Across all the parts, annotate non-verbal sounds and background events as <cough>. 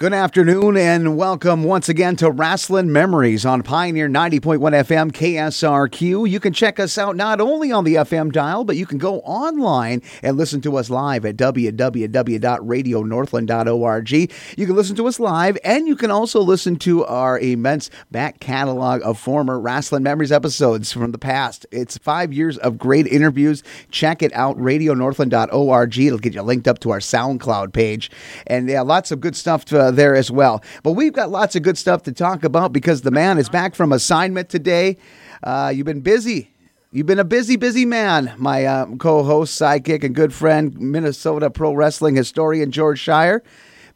Good afternoon and welcome once again to Rasslin' Memories on Pioneer 90.1 FM KSRQ. You can check us out not only on the FM dial, but you can go online and listen to us live at www.radionorthland.org. You can listen to us live and you can also listen to our immense back catalog of former Rasslin' Memories episodes from the past. It's five years of great interviews. Check it out, radionorthland.org. It'll get you linked up to our SoundCloud page. And yeah, lots of good stuff to uh, there as well. But we've got lots of good stuff to talk about because the man is back from assignment today. Uh, you've been busy. You've been a busy, busy man, my uh, co host, sidekick, and good friend, Minnesota pro wrestling historian George Schire.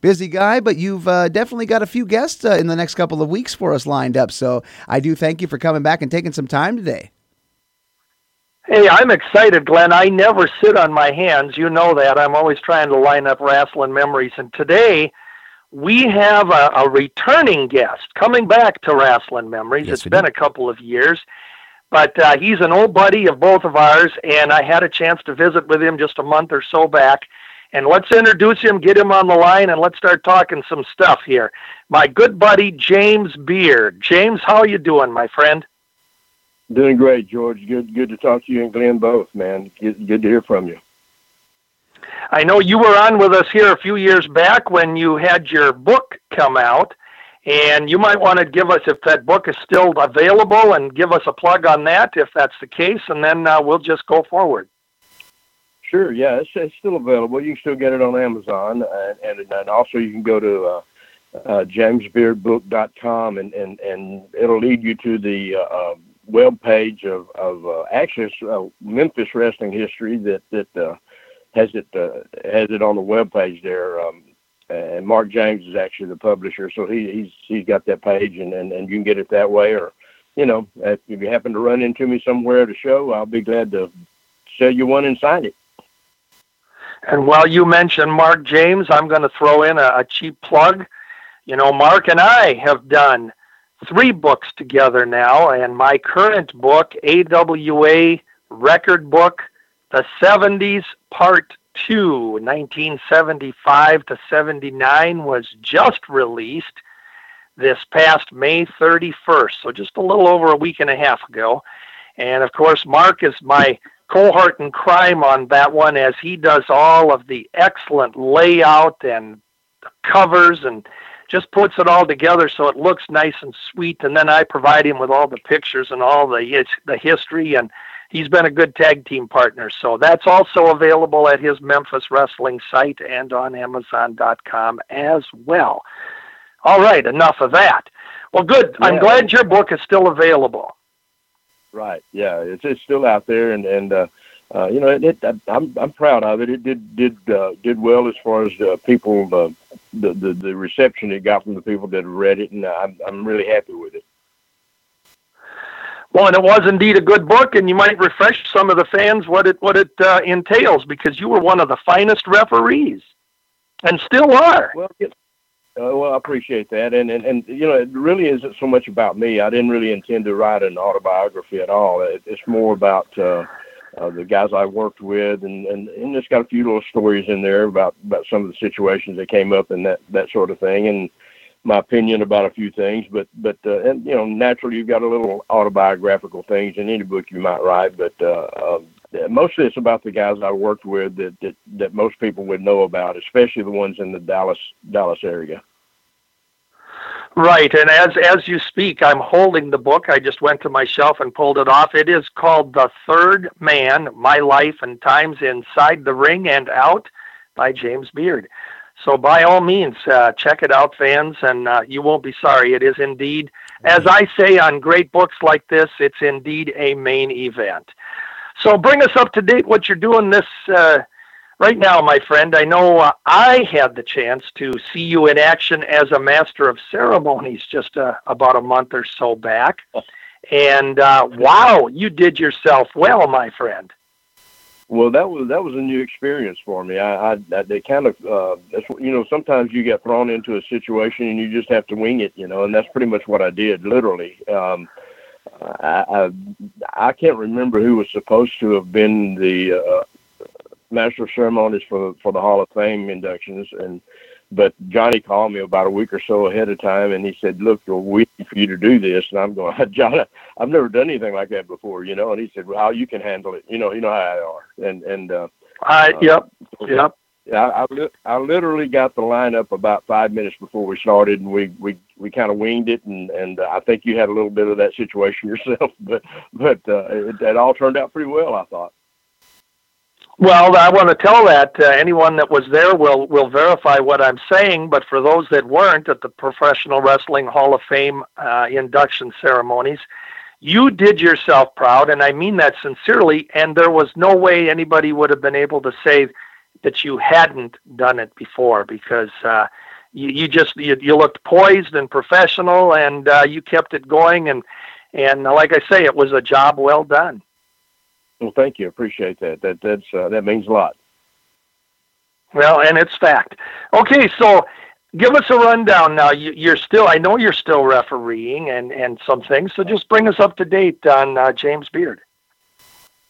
Busy guy, but you've uh, definitely got a few guests uh, in the next couple of weeks for us lined up. So I do thank you for coming back and taking some time today. Hey, I'm excited, Glen. I never sit on my hands. You know that. I'm always trying to line up rasslin' memories. And today, we have a, a, returning guest coming back to Rasslin' Memories. Yes, it's been do. a couple of years, but uh, he's an old buddy of both of ours, and I had a chance to visit with him just a month or so back. And let's introduce him, get him on the line, and let's start talking some stuff here. My good buddy James Beard. James, how are you doing, my friend? Doing great, George. Good, good to talk to you and Glen both, man. Good, good to hear from you. I know you were on with us here a few years back when you had your book come out, and you might want to give us, if that book is still available, and give us a plug on that if that's the case, and then uh, we'll just go forward. Sure, yeah, it's, it's still available. You can still get it on Amazon, and, and, and also you can go to uh, uh, jamesbeardbook.com, and, and, and it'll lead you to the uh, web page of, of uh, actually uh, Memphis wrestling history that, that uh, has it uh, has it on the web page there. Um, and Mark James is actually the publisher, so he, he's he's got that page, and, and, and you can get it that way. Or, you know, if, you happen to run into me somewhere at a show, I'll be glad to sell you one and sign it. And while you mention Mark James, I'm going to throw in a, a cheap plug. You know, Mark and I have done three books together now, and my current book, AWA Record Book the 70s Part 2, 1975 to 79, was just released this past May 31st, so just a little over a week and a half ago. And of course, Mark is my cohort in crime on that one as he does all of the excellent layout and covers and just puts it all together so it looks nice and sweet. And then I provide him with all the pictures and all the the history and he's been a good tag team partner. So that's also available at his Memphis Wrestling site and on Amazon.com as well. All right, enough of that. Well, good. Yeah. I'm glad your book is still available. Right. Yeah, it's it's still out there, and and uh, uh, you know, it, it, I'm I'm proud of it. It did did uh, did well as far as uh, people uh, the, the the reception it got from the people that read it, and I'm I'm really happy with it. Well, and it was indeed a good book, and you might refresh some of the fans what it what it uh, entails because you were one of the finest referees, and still are. Well, uh, well, I appreciate that, and, and and you know, it really isn't so much about me. I didn't really intend to write an autobiography at all. It, it's more about uh, uh, the guys I worked with, and, and and it's got a few little stories in there about about some of the situations that came up and that that sort of thing, and my opinion about a few things, but but uh, and you know naturally you've got a little autobiographical things in any book you might write, but uh, uh, mostly it's about the guys I worked with that, that that most people would know about, especially the ones in the Dallas Dallas area. Right, and as as you speak, I'm holding the book. I just went to my shelf and pulled it off. It is called The Third Man: My Life and Times Inside the Ring and Out by James Beard. So by all means, uh, check it out, fans, and uh, you won't be sorry. It is indeed, as I say on great books like this, it's indeed a main event. So bring us up to date what you're doing this uh, right now, my friend. I know uh, I had the chance to see you in action as a master of ceremonies just uh, about a month or so back. <laughs> And uh, wow, you did yourself well, my friend. Well, that was that was a new experience for me. I, I, they kind of, uh, you know, sometimes you get thrown into a situation and you just have to wing it, you know, and that's pretty much what I did, literally. Um, I, I I can't remember who was supposed to have been the uh, master of ceremonies for for the Hall of Fame inductions, and but Johnny called me about a week or so ahead of time, and he said, "Look, we're waiting for you to do this." And I'm going, <laughs> "John, I've never done anything like that before, you know." And he said, "Well, how you can handle it, you know, you know how I are." And and uh, I uh, yep, yep. Yeah, I, I, I literally got the lineup about five minutes before we started, and we we we kind of winged it, and and I think you had a little bit of that situation <laughs> yourself, but but uh, it, it all turned out pretty well, I thought. Well, I want to tell that uh, anyone that was there will will verify what I'm saying. But for those that weren't at the Professional Wrestling Hall of Fame uh, induction ceremonies, you did yourself proud, and I mean that sincerely. And there was no way anybody would have been able to say that you hadn't done it before because uh, you, you just you, you looked poised and professional, and uh, you kept it going. And and like I say, it was a job well done. Well, thank you. Appreciate that. That that's uh, that means a lot. Well, and it's fact. Okay, so give us a rundown now. You, are still, I know you're still refereeing and and some things. So just bring us up to date on uh, James Beard.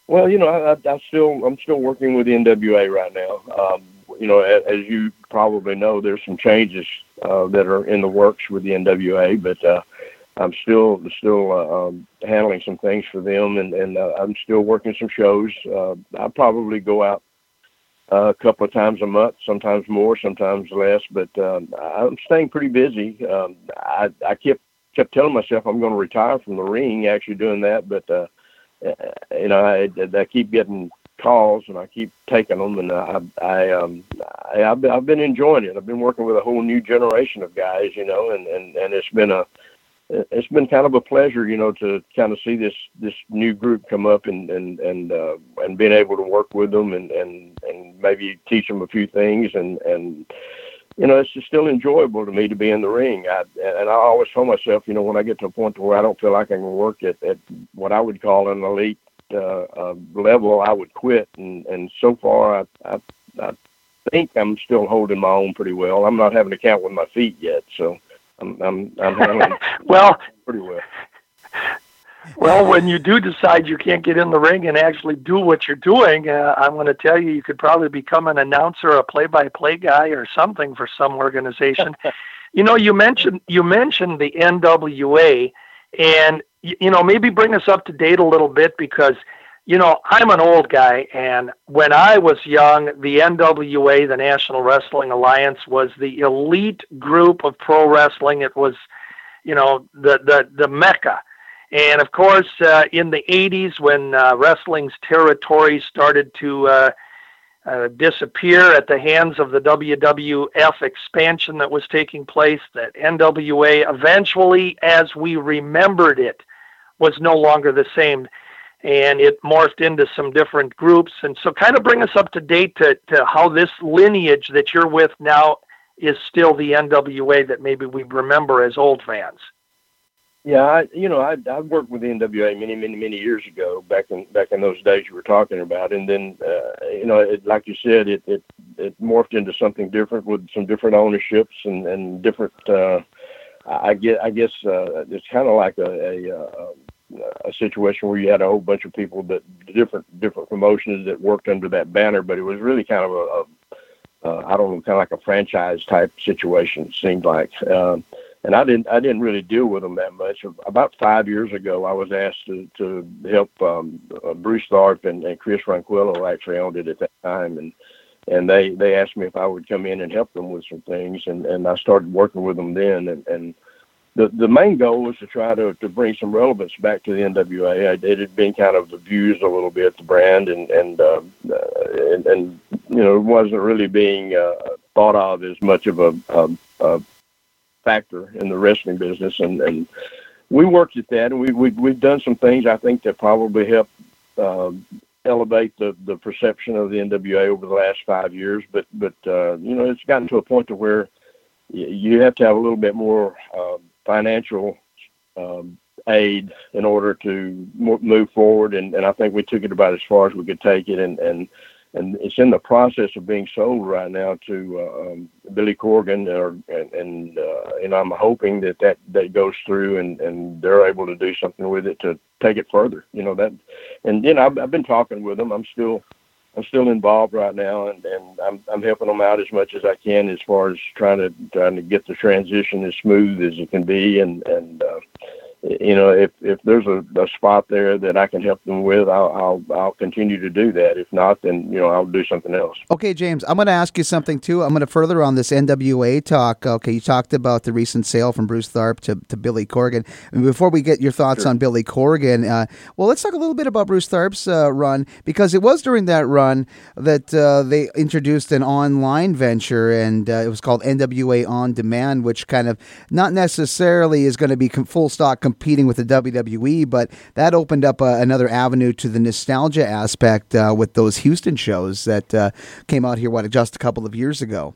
Well, you know, I, I, still I'm still working with the NWA right now. Um, you know, as, as, you probably know, there's some changes uh, that are in the works with the NWA, but uh, I'm still still uh, um, handling some things for them, and and uh, I'm still working some shows. Uh, I probably go out uh, a couple of times a month, sometimes more, sometimes less, but um, I'm staying pretty busy. Um, I I kept kept telling myself I'm going to retire from the ring, actually doing that, but uh, you know I, I keep getting calls and I keep taking them, and I I um I, I've been, I've been enjoying it. I've been working with a whole new generation of guys, you know, and and and it's been a it's been kind of a pleasure, you know, to kind of see this this new group come up and and and uh, and being able to work with them and and and maybe teach them a few things and and you know, it's just still enjoyable to me to be in the ring. I and I always tell myself, you know, when I get to a point where I don't feel like I can work at at what I would call an elite uh, uh, level, I would quit. And and so far, I, I I think I'm still holding my own pretty well. I'm not having to count with my feet yet, so I'm I'm, I'm handling <laughs> well pretty well. Well, when you do decide you can't get in the ring and actually do what you're doing, uh, I'm going to tell you, you could probably become an announcer, a play-by-play guy, or something for some organization. <laughs> you know, you mentioned you mentioned the NWA, and you know maybe bring us up to date a little bit because you know, I'm an old guy, and when I was young, the NWA, the National Wrestling Alliance, was the elite group of pro wrestling. It was, you know, the the the mecca. And of course, uh, in the 80s, when uh, wrestling's territory started to uh, uh disappear at the hands of the WWF expansion that was taking place, that NWA eventually, as we remembered it, was no longer the same and it morphed into some different groups. And so, kind of bring us up to date to, to how this lineage that you're with now is still the NWA that maybe we remember as old fans. Yeah, I, you know, I I worked with the NWA many, many, many years ago, back in back in those days you were talking about, and then uh, you know, it, like you said, it, it it morphed into something different with some different ownerships and and different. Uh, I get, I guess uh, it's kind of like a, a, a uh, a situation where you had a whole bunch of people that different different promotions that worked under that banner, but it was really kind of a, a uh, I don't know, kind of like a franchise type situation. It seemed like, um, and I didn't I didn't really deal with them that much. About five years ago, I was asked to to help um, uh, Bruce Tharpe and, and Chris Ronquillo actually owned it at that time, and and they they asked me if I would come in and help them with some things, and and I started working with them then, and and the the main goal was to try to to bring some relevance back to the NWA. It had been kind of abused a little bit, the brand, and and uh, and, and you know it wasn't really being uh, thought of as much of a, a, a factor in the wrestling business, and and we worked at that, and we, we we've done some things I think that probably helped. um, elevate the the perception of the NWA over the last five years. But but uh, you know it's gotten to a point to where you have to have a little bit more um, financial um, aid in order to move forward. And, and I think we took it about as far as we could take it. And, and, and it's in the process of being sold right now to uh, um, Billy Corgan, or, and and, uh, and I'm hoping that, that that goes through and, and they're able to do something with it to take it further. You know that, and then I've, I've been talking with them. I'm still I'm still involved right now, and, and I'm I'm helping them out as much as I can as far as trying to trying to get the transition as smooth as it can be, and and uh, you know, if if there's a, a spot there that I can help them with, I'll, I'll I'll continue to do that. If not, then you know I'll do something else. Okay, James, I'm going to ask you something too. I'm going to further on this NWA talk. Okay, you talked about the recent sale from Bruce Tharpe to, to Billy Corgan. And before we get your thoughts Sure. on Billy Corgan, uh, well, let's talk a little bit about Bruce Tharpe's uh, run because it was during that run that uh, they introduced an online venture, and uh, it was called NWA On Demand, which kind of not necessarily is going to be full stock competing with the WWE, but that opened up uh, another avenue to the nostalgia aspect uh, with those Houston shows that uh, came out here, what, just a couple of years ago.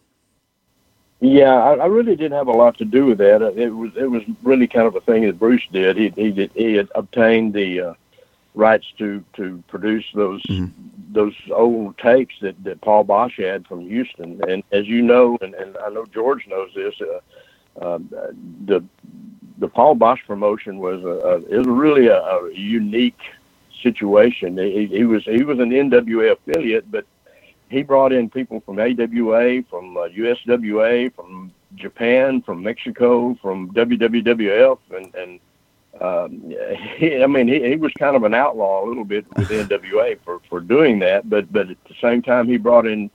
Yeah, I, I really didn't have a lot to do with that. It was it was really kind of a thing that Bruce did. He he did, he had obtained the uh, rights to to produce those those old tapes that, that Paul Boesch had from Houston. And as you know, and, and I know George knows this, uh, um, uh, the the Paul Boesch promotion was a, a it was really a, a unique situation. He, he was he was an NWA affiliate, but he brought in people from AWA, from uh, USWA, from Japan, from Mexico, from WWWF, and and um, he, I mean he, he was kind of an outlaw a little bit with NWA <laughs> for for doing that, but but at the same time he brought in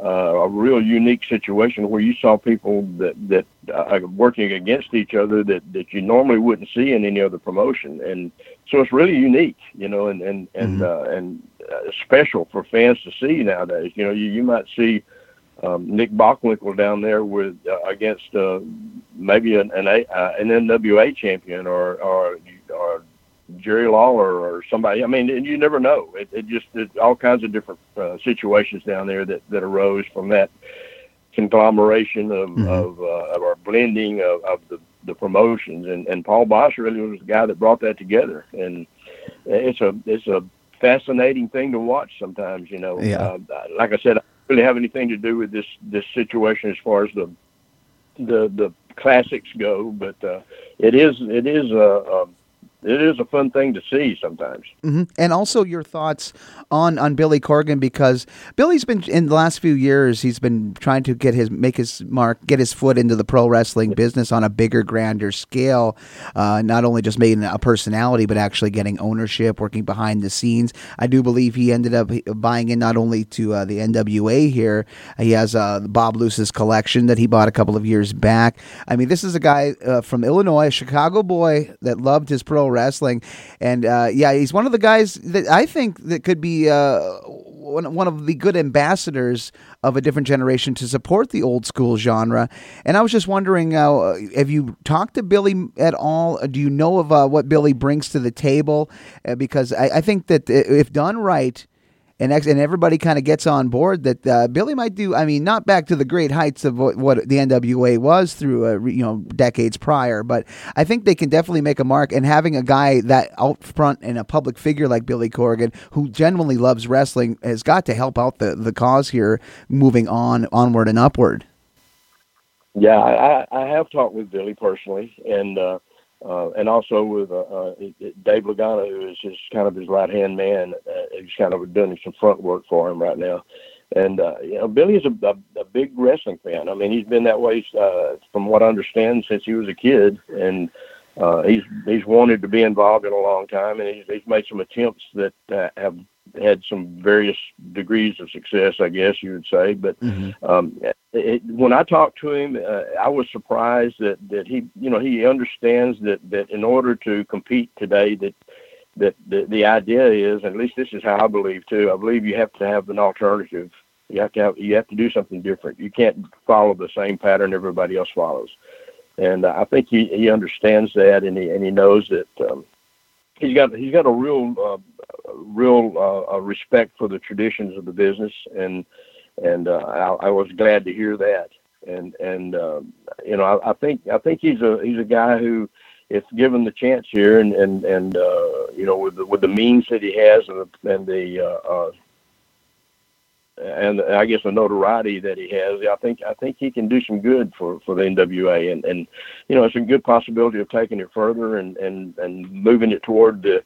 uh, a real unique situation where you saw people that that uh, working against each other that that you normally wouldn't see in any other promotion, and so it's really unique, you know, and and and uh, and uh, special for fans to see nowadays. You know, you you might see. Um, Nick Bockwinkel down there with uh, against uh, maybe an an, a, uh, an NWA champion or or or Jerry Lawler or somebody. I mean, and you never know. It, it just it, all kinds of different uh, situations down there that, that arose from that conglomeration of Mhm. of, uh, of our blending of, of the, the promotions. And, and Paul Boesch really was the guy that brought that together. And it's a it's a fascinating thing to watch sometimes. You know, Yeah. uh, like I said, I don't really have anything to do with this this situation as far as the the the classics go, but uh, it is it is a, a it is a fun thing to see sometimes. hmm And also your thoughts on on Billy Corgan because Billy's been in the last few years he's been trying to get his make his mark, get his foot into the pro wrestling business on a bigger, grander scale. Uh, not only just making a personality, but actually getting ownership, working behind the scenes. I do believe he ended up buying in not only to uh, the NWA here. He has uh, Bob Luce's collection that he bought a couple of years back. I mean, this is a guy uh, from Illinois, a Chicago boy that loved his pro wrestling, and uh, yeah, he's one of the guys that I think that could be uh, one one of the good ambassadors of a different generation to support the old school genre. And I was just wondering, uh, have you talked to Billy at all? Do you know of uh, what Billy brings to the table? Uh, because I, I think that if done right and ex- and everybody kind of gets on board that uh, Billy might do. I mean, not back to the great heights of what, what the NWA was through uh, you know decades prior, but I think they can definitely make a mark. And having a guy that out front and a public figure like Billy Corgan, who genuinely loves wrestling, has got to help out the the cause here, moving on onward and upward. Yeah, I, I have talked with Billy personally, and uh, uh, and also with uh, uh, Dave Lagana, who is just kind of his right hand man. Uh, he's kind of doing some front work for him right now. And uh, you know, Billy is a, a, a big wrestling fan. I mean, he's been that way from what I understand since he was a kid, and uh, he's he's wanted to be involved in a long time, and he's, he's made some attempts that have had some various degrees of success, I guess you would say. But um, it, when I talked to him, uh, I was surprised that, that he, you know, he understands that, that in order to compete today, that that the, the idea is, at least this is how I believe too. I believe you have to have an alternative. You have to have you have to do something different. You can't follow the same pattern everybody else follows. And I think he, he understands that, and he and he knows that um, he's got he's got a real uh, real uh, uh, respect for the traditions of the business, and and uh, I, I was glad to hear that. And and um, you know I, I think I think he's a he's a guy who, if given the chance here, and and and uh, you know with the, with the means that he has and the, and the uh, uh, and I guess the notoriety that he has, I think I think he can do some good for, for the NWA, and, and you know it's a good possibility of taking it further and, and, and moving it toward the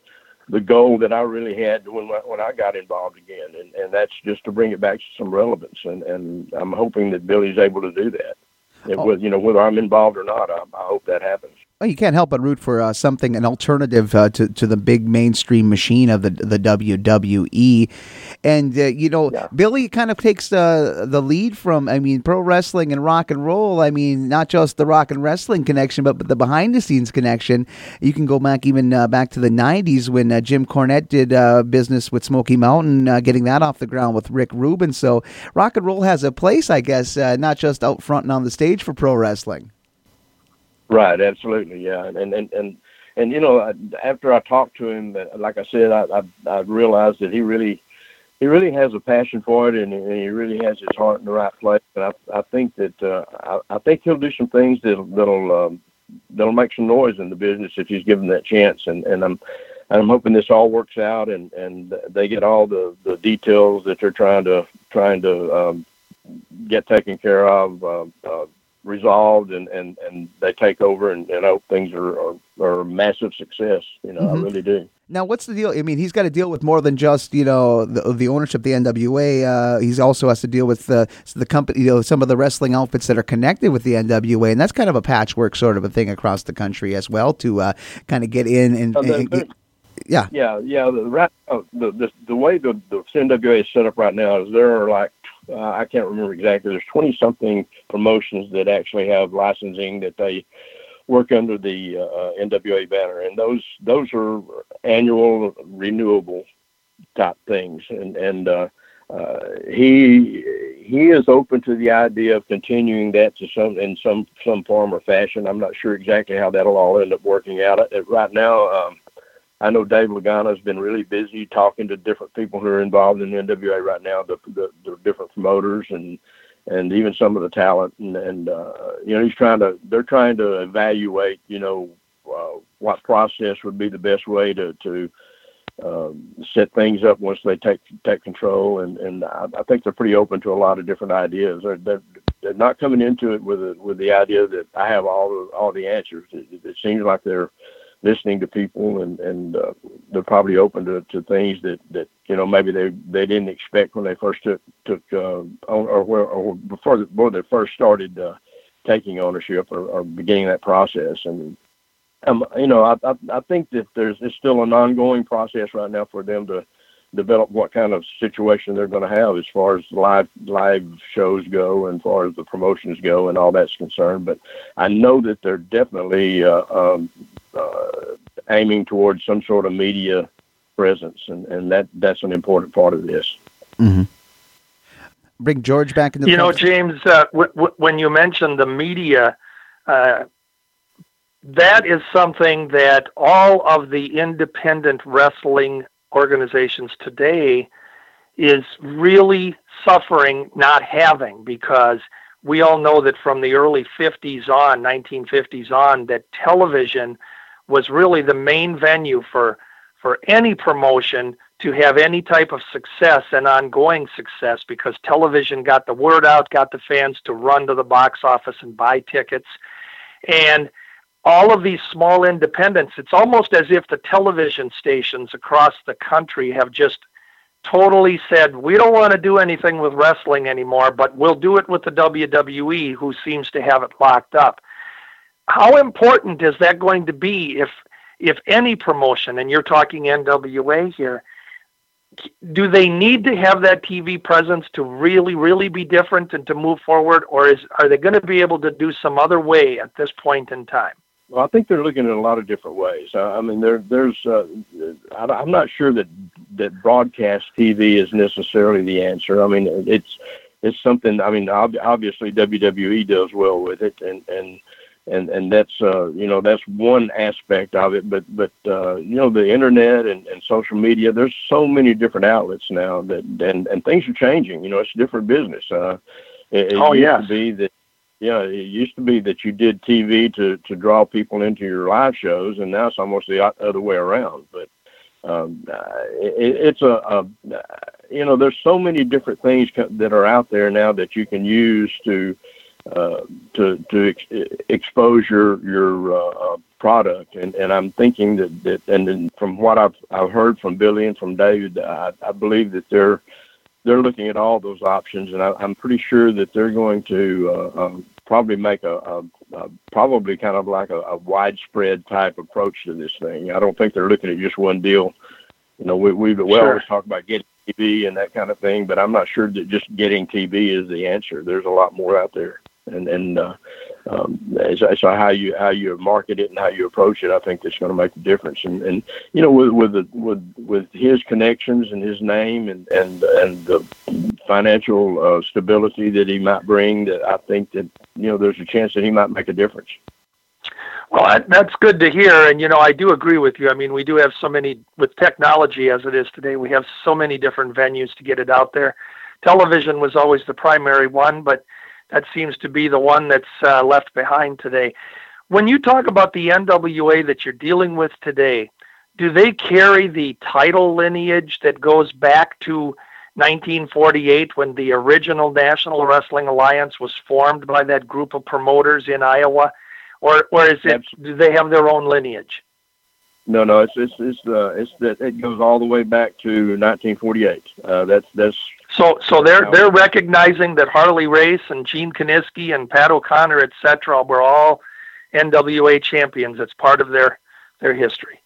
the goal that I really had when when I got involved again, and and that's just to bring it back to some relevance, and and I'm hoping that Billy's able to do that. Oh. With you know whether I'm involved or not, I, I hope that happens. Well, you can't help but root for uh, something, an alternative uh, to to the big mainstream machine of the the WWE, and uh, you know, yeah. Billy kind of takes the the lead from, I mean, pro wrestling and rock and roll. I mean, not just the rock and wrestling connection, but, but the behind the scenes connection. You can go back even uh, back to the '90s when uh, Jim Cornette did uh, business with Smoky Mountain, getting that off the ground with Rick Rubin. So rock and roll has a place, I guess, not just out front and on the stage for pro wrestling. Right, absolutely, yeah, and and and and you know, after I talked to him, like I said, I I, I realized that he really he really has a passion for it, and, and he really has his heart in the right place. And I I think that uh, I, I think he'll do some things that'll that'll um, that'll make some noise in the business if he's given that chance. And and I'm I'm hoping this all works out, and and they get all the the details that they're trying to trying to um, get taken care of. Uh, uh, resolved and, and, and they take over and, and I hope things are, are, are a massive success. You know, mm-hmm. I really do. Now, what's the deal? I mean, he's got to deal with more than just you know the, the ownership of the NWA. Uh, he's also has to deal with the the company, you know, some of the wrestling outfits that are connected with the NWA, and that's kind of a patchwork sort of a thing across the country as well to uh, kind of get in and, the, and get, yeah, yeah, yeah. The, uh, the the the way the the NWA is set up right now is there are like uh, I can't remember exactly. There's 20 something promotions that actually have licensing that they work under the uh, NWA banner, and those those are annual renewable type things, and and uh, uh, he he is open to the idea of continuing that to some in some some form or fashion. I'm not sure exactly how that'll all end up working out. Right now, um, I know Dave Lagana has been really busy talking to different people who are involved in the NWA right now, the, the, the different promoters and and even some of the talent, and, and uh, you know he's trying to they're trying to evaluate you know uh, what process would be the best way to to um, set things up once they take take control, and and I, I think they're pretty open to a lot of different ideas. They're, they're, they're not coming into it with a, with the idea that I have all the all the answers. It, it seems like they're listening to people and and uh, they're probably open to, to things that that you know maybe they they didn't expect when they first took took uh, on, or where or before before they first started uh, taking ownership or, or beginning that process and um, you know I, I I think that there's it's still an ongoing process right now for them to develop what kind of situation they're going to have as far as live live shows go and as far as the promotions go and all that's concerned. But I know that they're definitely uh, um, uh, aiming towards some sort of media presence, and, and that that's an important part of this. Mm-hmm. Bring George back into. You know, James, uh, w- w- when you mentioned the media. Uh, that is something that all of the independent wrestling organizations today is really suffering not having because we all know that from the early 50s on, 1950s on, that television was really the main venue for for any promotion to have any type of success and ongoing success because television got the word out, got the fans to run to the box office and buy tickets. And all of these small independents, it's almost as if the television stations across the country have just totally said, we don't want to do anything with wrestling anymore, but we'll do it with the WWE, who seems to have it locked up. How important is that going to be if if any promotion, and you're talking NWA here, do they need to have that TV presence to really, really be different and to move forward, or is are they going to be able to do some other way at this point in time? Well, I think they're looking at a lot of different ways. I mean, there, there's, uh, I, am not sure that that broadcast TV is necessarily the answer. I mean, it's it's something. I mean, ob- obviously WWE does well with it, and and and and that's uh, you know that's one aspect of it. But but uh, you know the internet and, and social media. There's so many different outlets now that and and things are changing. You know, it's a different business. Uh, it, it oh used yeah. to be that yeah, it used to be that you did TV to to draw people into your live shows, and now it's almost the other way around. But um, uh, it, it's a, a, you know, there's so many different things that are out there now that you can use to uh, to to ex- expose your your uh, product. And, and I'm thinking that, that and then from what I've I've heard from Billy and from David, I, I believe that they're they're looking at all those options, and I, I'm pretty sure that they're going to uh, um, probably make a, a, a probably kind of like a, a widespread type approach to this thing. I don't think they're looking at just one deal. You know, we we, we sure. always talk about getting TV and that kind of thing, but I'm not sure that just getting TV is the answer. There's a lot more out there and and uh, um, so, so how you how you market it and how you approach it, I think that's going to make a difference. And and you know with with the, with with his connections and his name and and and the financial uh, stability that he might bring, that I think that you know there's a chance that he might make a difference. Well, that's good to hear, and you know I do agree with you. I mean, we do have so many with technology as it is today. We have so many different venues to get it out there. Television was always the primary one, but that seems to be the one that's uh, left behind today. When you talk about the NWA that you're dealing with today, do they carry the title lineage that goes back to 1948 when the original National Wrestling Alliance was formed by that group of promoters in Iowa, or or is it do they have their own lineage? No, no, it's it's it's uh, it's that it goes all the way back to 1948. Uh, that's that's so, so they're they're recognizing that Harley Race and Gene Kiniski and Pat O'Connor, et cetera, were all NWA champions. It's part of their their history.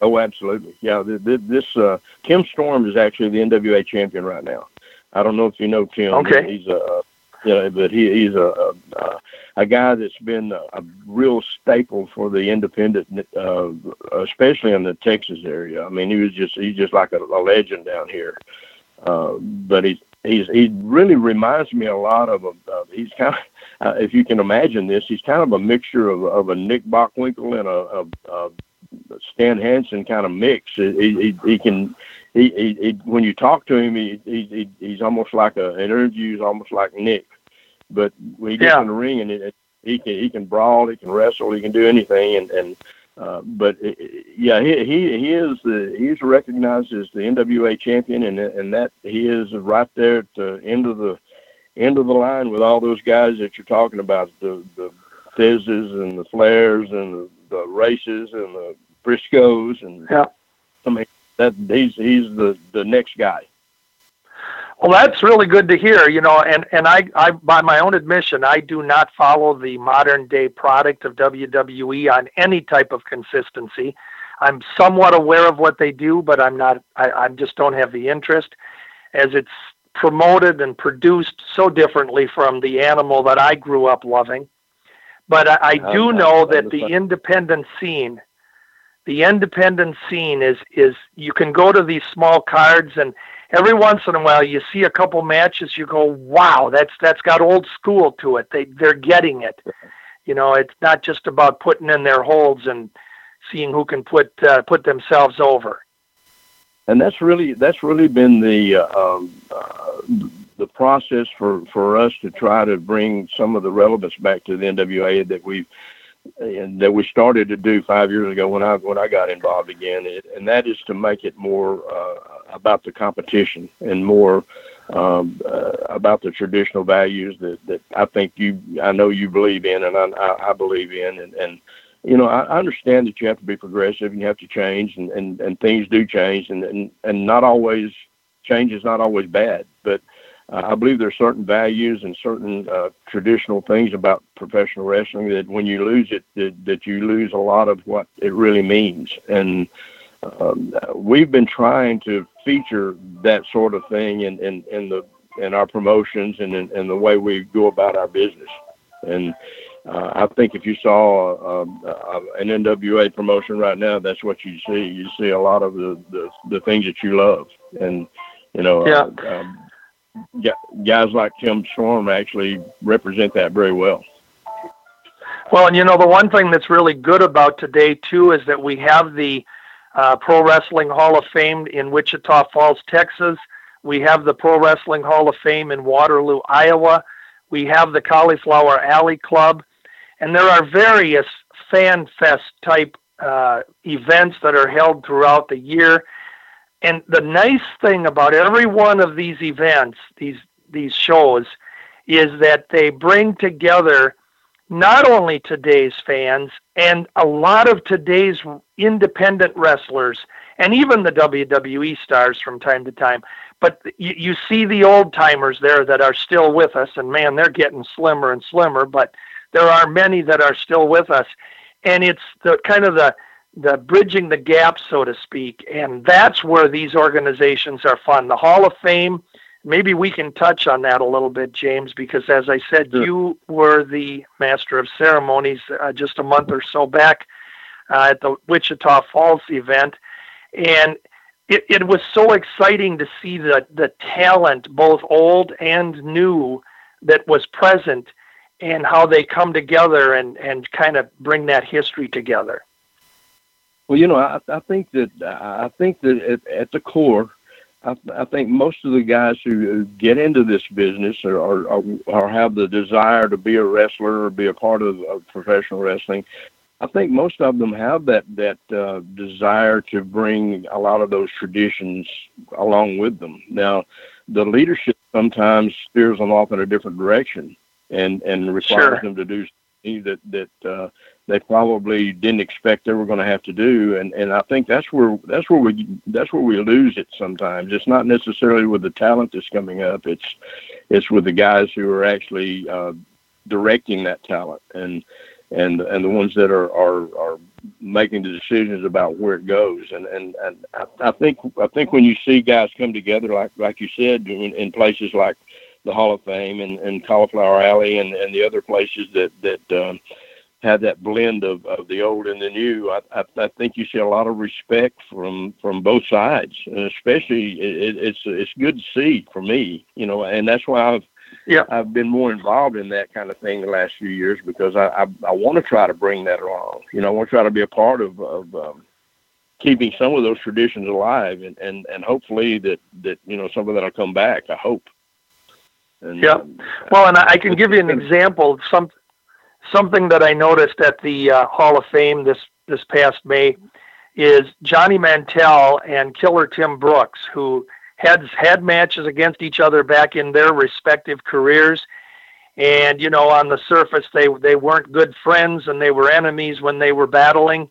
Oh, absolutely. Yeah, this uh, Tim Storm is actually the NWA champion right now. I don't know if you know Tim. Okay. He's a you know, but he, he's a, a a guy that's been a, a real staple for the independent, uh, especially in the Texas area. I mean, he was just he's just like a, a legend down here. Uh, but he's he's he really reminds me a lot of a. Uh, he's kind of, <laughs> uh, if you can imagine this, he's kind of a mixture of of a Nick Bockwinkel and a, a, a Stan Hansen kind of mix. He he, he can. He, he, he, when you talk to him, he, he, he's almost like a, an interview is almost like Nick, but when he gets yeah. in the ring and it, he can he can brawl, he can wrestle, he can do anything, and and uh, but yeah, he he he is the he's recognized as the NWA champion, and and that he is right there at the end of the end of the line with all those guys that you're talking about the the Fizzes and the Flares and the, the races and the Briscoes and yeah. I mean that he's he's the the next guy. Well, that's really good to hear. You know, and and I, I, by my own admission, I do not follow the modern day product of WWE on any type of consistency. I'm somewhat aware of what they do, but I'm not. I, I just don't have the interest, as it's promoted and produced so differently from the animal that I grew up loving. But I, I do know that the independent scene, the independent scene is is you can go to these small cards and every once in a while you see a couple matches you go wow that's that's got old school to it. They they're getting it. You know it's not just about putting in their holds and seeing who can put uh, put themselves over. And that's really that's really been the uh, um, uh, the process for for us to try to bring some of the relevance back to the NWA that we've and that we started to do five years ago when I when I got involved again, it, and that is to make it more uh, about the competition and more um, uh, about the traditional values that, that I think you I know you believe in and I, I believe in and, and you know I understand that you have to be progressive and you have to change and, and, and things do change and, and and not always change is not always bad but uh, I believe there are certain values and certain uh, traditional things about professional wrestling that when you lose it, that, that you lose a lot of what it really means. And um, we've been trying to feature that sort of thing in, in, in the in our promotions and in, in the way we go about our business. And uh, I think if you saw um, uh, an NWA promotion right now, that's what you see. You see a lot of the, the, the things that you love. And, you know, yeah. uh, um, guys like Tim Storm actually represent that very well. Well, and you know, the one thing that's really good about today, too, is that we have the uh, Pro Wrestling Hall of Fame in Wichita Falls, Texas. We have the Pro Wrestling Hall of Fame in Waterloo, Iowa. We have the Cauliflower Alley Club. And there are various fan fest type uh, events that are held throughout the year. And the nice thing about every one of these events, these these shows, is that they bring together not only today's fans and a lot of today's independent wrestlers and even the WWE stars from time to time. But you, you see the old timers there that are still with us, and man, they're getting slimmer and slimmer. But there are many that are still with us, and it's the kind of the the bridging the gap, so to speak, and that's where these organizations are fun. The Hall of Fame maybe we can touch on that a little bit, James, because as I said, sure. you were the master of ceremonies uh, just a month or so back uh, at the Wichita Falls event, and it, it was so exciting to see the the talent, both old and new, that was present, and how they come together and and kind of bring that history together. Well, you know, I, I think that I think that at, at the core I, I think most of the guys who get into this business or, or, or have the desire to be a wrestler or be a part of, of professional wrestling, I think most of them have that that uh, desire to bring a lot of those traditions along with them. Now, the leadership sometimes steers them off in a different direction and and requires sure. them to do that that uh, they probably didn't expect they were going to have to do and and I think that's where that's where we that's where we lose it sometimes. It's not necessarily with the talent that's coming up it's it's with the guys who are actually uh, directing that talent and and and the ones that are are are making the decisions about where it goes. And and and I, I think I think when you see guys come together like like you said in, in places like the Hall of Fame and, and Cauliflower Alley and, and the other places that that um, have that blend of, of the old and the new. I, I, I think you see a lot of respect from from both sides, and especially it, it's it's good to see for me, you know, and that's why I've yeah I've been more involved in that kind of thing the last few years because I I, I want to try to bring that along. You know, I want to try to be a part of of um, keeping some of those traditions alive, and and and hopefully that that you know some of that will come back. I hope. And, yeah. Um, well, and I can give you an example. of Some something that I noticed at the uh, Hall of Fame this this past May is Johnny Mantell and Killer Tim Brooks, who had had matches against each other back in their respective careers. And you know, on the surface, they they weren't good friends and they were enemies when they were battling.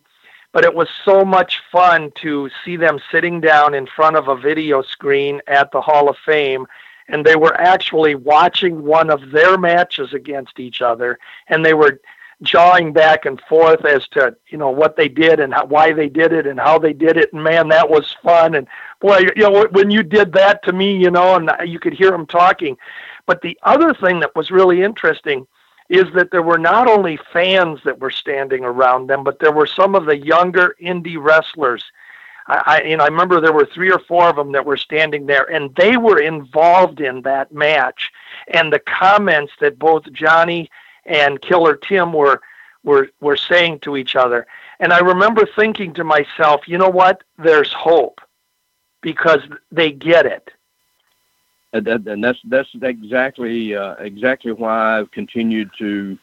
But it was so much fun to see them sitting down in front of a video screen at the Hall of Fame and they were actually watching one of their matches against each other, and they were jawing back and forth as to you know what they did and how, why they did it and how they did it. And man, that was fun. And boy, you know when you did that to me, you know, and you could hear them talking. But the other thing that was really interesting is that there were not only fans that were standing around them, but there were some of the younger indie wrestlers I, I you know I remember there were three or four of them that were standing there, and they were involved in that match. And the comments that both Johnny and Killer Tim were were were saying to each other, and I remember thinking to myself, you know what? There's hope because they get it. And, and that's that's exactly uh, exactly why I've continued to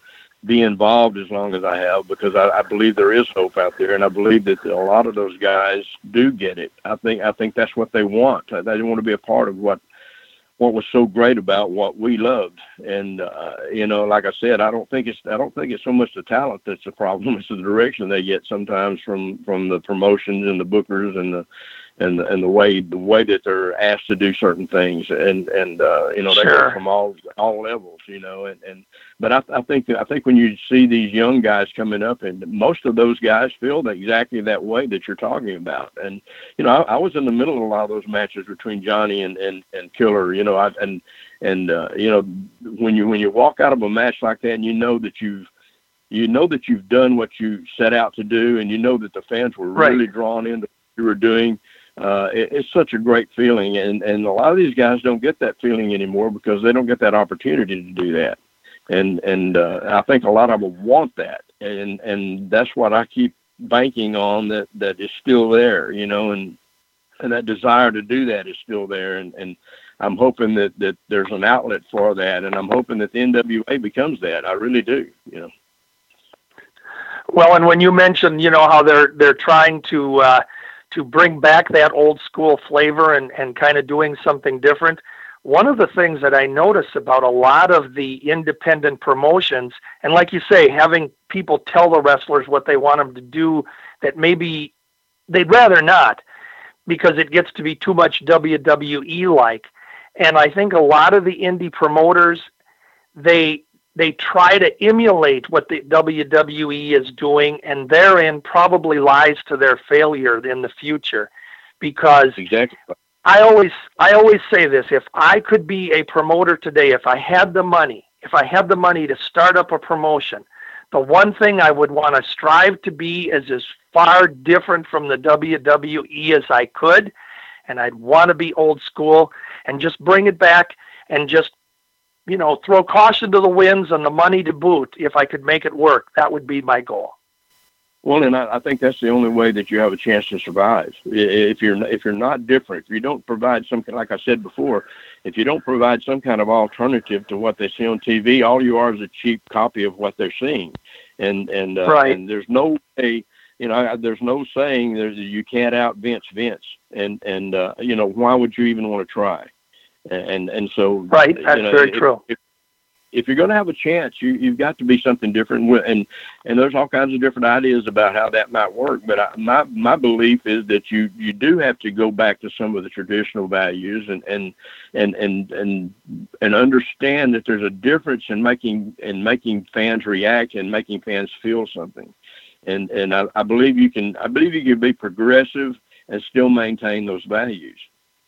be involved as long as I have because I, I believe there is hope out there, and I believe that a lot of those guys do get it. I think I think that's what they want. They want to be a part of what what was so great about what we loved. And uh, you know, like I said, I don't think it's I don't think it's so much the talent that's the problem; <laughs> it's the direction they get sometimes from from the promotions and the bookers and the and and the way the way that they're asked to do certain things and and uh, you know they sure. go from all all levels you know and and but I, I think I think when you see these young guys coming up and most of those guys feel that exactly that way that you're talking about and you know I, I was in the middle of a lot of those matches between Johnny and and and Killer you know I and and uh, you know when you when you walk out of a match like that and you know that you've you know that you've done what you set out to do and you know that the fans were really drawn into what you were doing uh, it, it's such a great feeling, and and a lot of these guys don't get that feeling anymore because they don't get that opportunity to do that, and and uh, I think a lot of them want that, and and that's what I keep banking on that that is still there, you know, and and that desire to do that is still there, and and I'm hoping that that there's an outlet for that, and I'm hoping that the NWA becomes that. I really do, you know. Well, and when you mentioned, you know, how they're they're trying to uh, to bring back that old school flavor and, and kind of doing something different. one of the things that I notice about a lot of the independent promotions, and like you say, having people tell the wrestlers what they want them to do that maybe they'd rather not because it gets to be too much WWE like. And I think a lot of the indie promoters, they they try to emulate what the WWE is doing, and therein probably lies to their failure in the future. Because exactly. I always I always say this: if I could be a promoter today, if I had the money, if I had the money to start up a promotion, the one thing I would want to strive to be is as far different from the WWE as I could, and I'd want to be old school and just bring it back and just you know, throw caution to the winds and the money to boot. If I could make it work, that would be my goal. Well, and I, I think that's the only way that you have a chance to survive. If you're if you're not different, if you don't provide some, like I said before, if you don't provide some kind of alternative to what they see on TV, all you are is a cheap copy of what they're seeing, and and uh, right. and there's no way, you know, there's no saying there's you can't out Vince Vince, and and uh, you know why would you even want to try? And and so right that's you know, very if, true. if, if you're going to have a chance you you've got to be something different and and there's all kinds of different ideas about how that might work but I, my my belief is that you you do have to go back to some of the traditional values and and and and and, and understand that there's a difference in making in making fans react and making fans feel something. And and I, I believe you can I believe you can be progressive and still maintain those values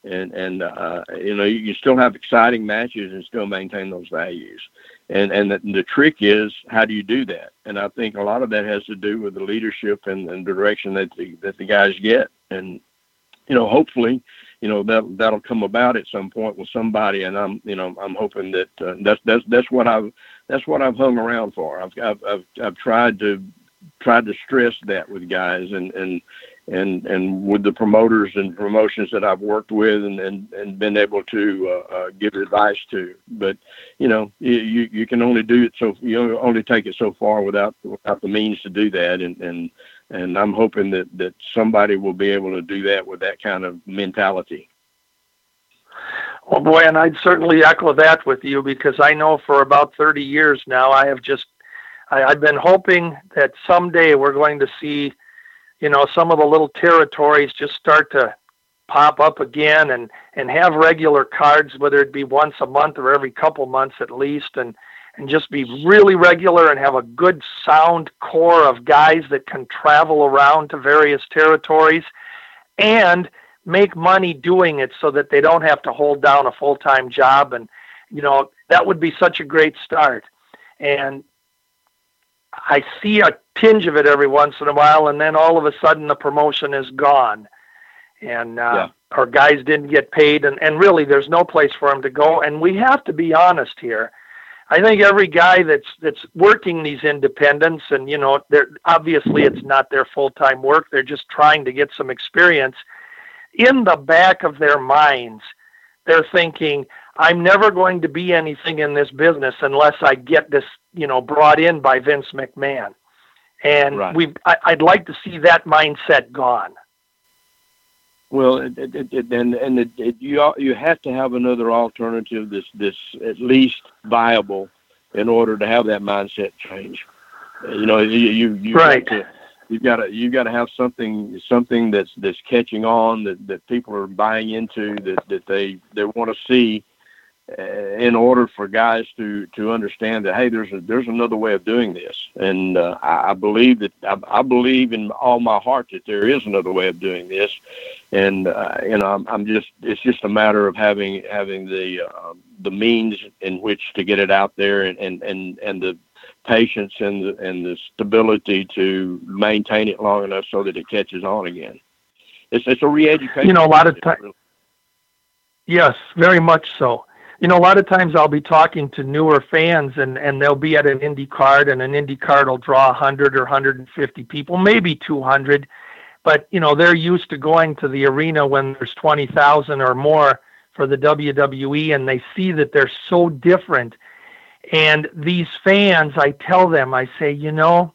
and and uh, you know you still have exciting matches and still maintain those values. And and the, the, trick is how do you do that? And I think a lot of that has to do with the leadership and, and direction that the that the guys get. And you know, hopefully, you know that that'll come about at some point with somebody. And I'm you know I'm hoping that uh, that's that's that's what I've that's what I've hung around for. I've I've I've, I've tried to tried to stress that with guys and and and and with the promoters and promotions that I've worked with and and, and been able to uh, uh, give advice to. But you know, you you can only do it so you only take it so far without without the means to do that. And and and I'm hoping that that somebody will be able to do that with that kind of mentality. Well, boy, and I'd certainly echo that with you because I know for about 30 years now I have just I, I've been hoping that someday we're going to see you know some of the little territories just start to pop up again and and have regular cards whether it be once a month or every couple months at least and and just be really regular and have a good sound core of guys that can travel around to various territories and make money doing it so that they don't have to hold down a full-time job. And you know that would be such a great start. And I see a tinge of it every once in a while, and then all of a sudden the promotion is gone, and uh, yeah. our guys didn't get paid, and, and really there's no place for them to go. And we have to be honest here. I think every guy that's that's working these independents, and you know, they're obviously it's not their full time work; they're just trying to get some experience. In the back of their minds, they're thinking, I'm never going to be anything in this business unless I get this, you know, brought in by Vince McMahon. And right. we, I'd like to see that mindset gone. Well, it, it, it, and and it, you you have to have another alternative that's this at least viable in order to have that mindset change. You know, you you, you right. To, you've got to you've got to have something something that's that's catching on that that people are buying into that that they they want to see in order for guys to to understand that hey there's a, there's another way of doing this. And uh, I, I believe that I, I believe in all my heart that there is another way of doing this. And uh, you know I'm, I'm just it's just a matter of having having the uh, the means in which to get it out there and and and, and the patience and the and the stability to maintain it long enough so that it catches on again. It's it's a re-education you know a lot of times yes very much so you know, a lot of times I'll be talking to newer fans and, and they'll be at an Indy card and an Indy card will draw 100 or 150 people, maybe 200. But, you know, they're used to going to the arena when there's 20,000 or more for the WWE and they see that they're so different. And these fans, I tell them, I say, you know,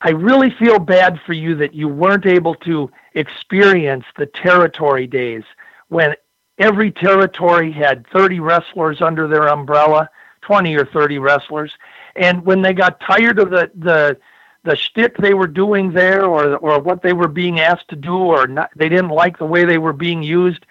I really feel bad for you that you weren't able to experience the territory days when every territory had 30 wrestlers under their umbrella, 20 or 30 wrestlers. And when they got tired of the the the shtick they were doing there, or or what they were being asked to do, or not, they didn't like the way they were being used,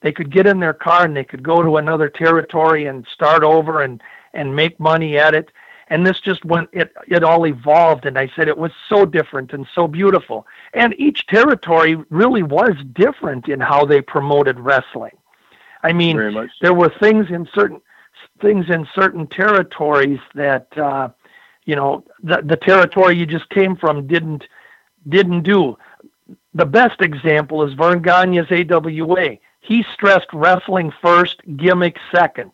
they could get in their car and they could go to another territory and start over and and make money at it. And this just went it it all evolved, and I said it was so different and so beautiful. And each territory really was different in how they promoted wrestling. I mean, there were things in certain things in certain territories that uh, you know the the territory you just came from didn't didn't do. The best example is Verne Gagne's AWA. He stressed wrestling first, gimmick second.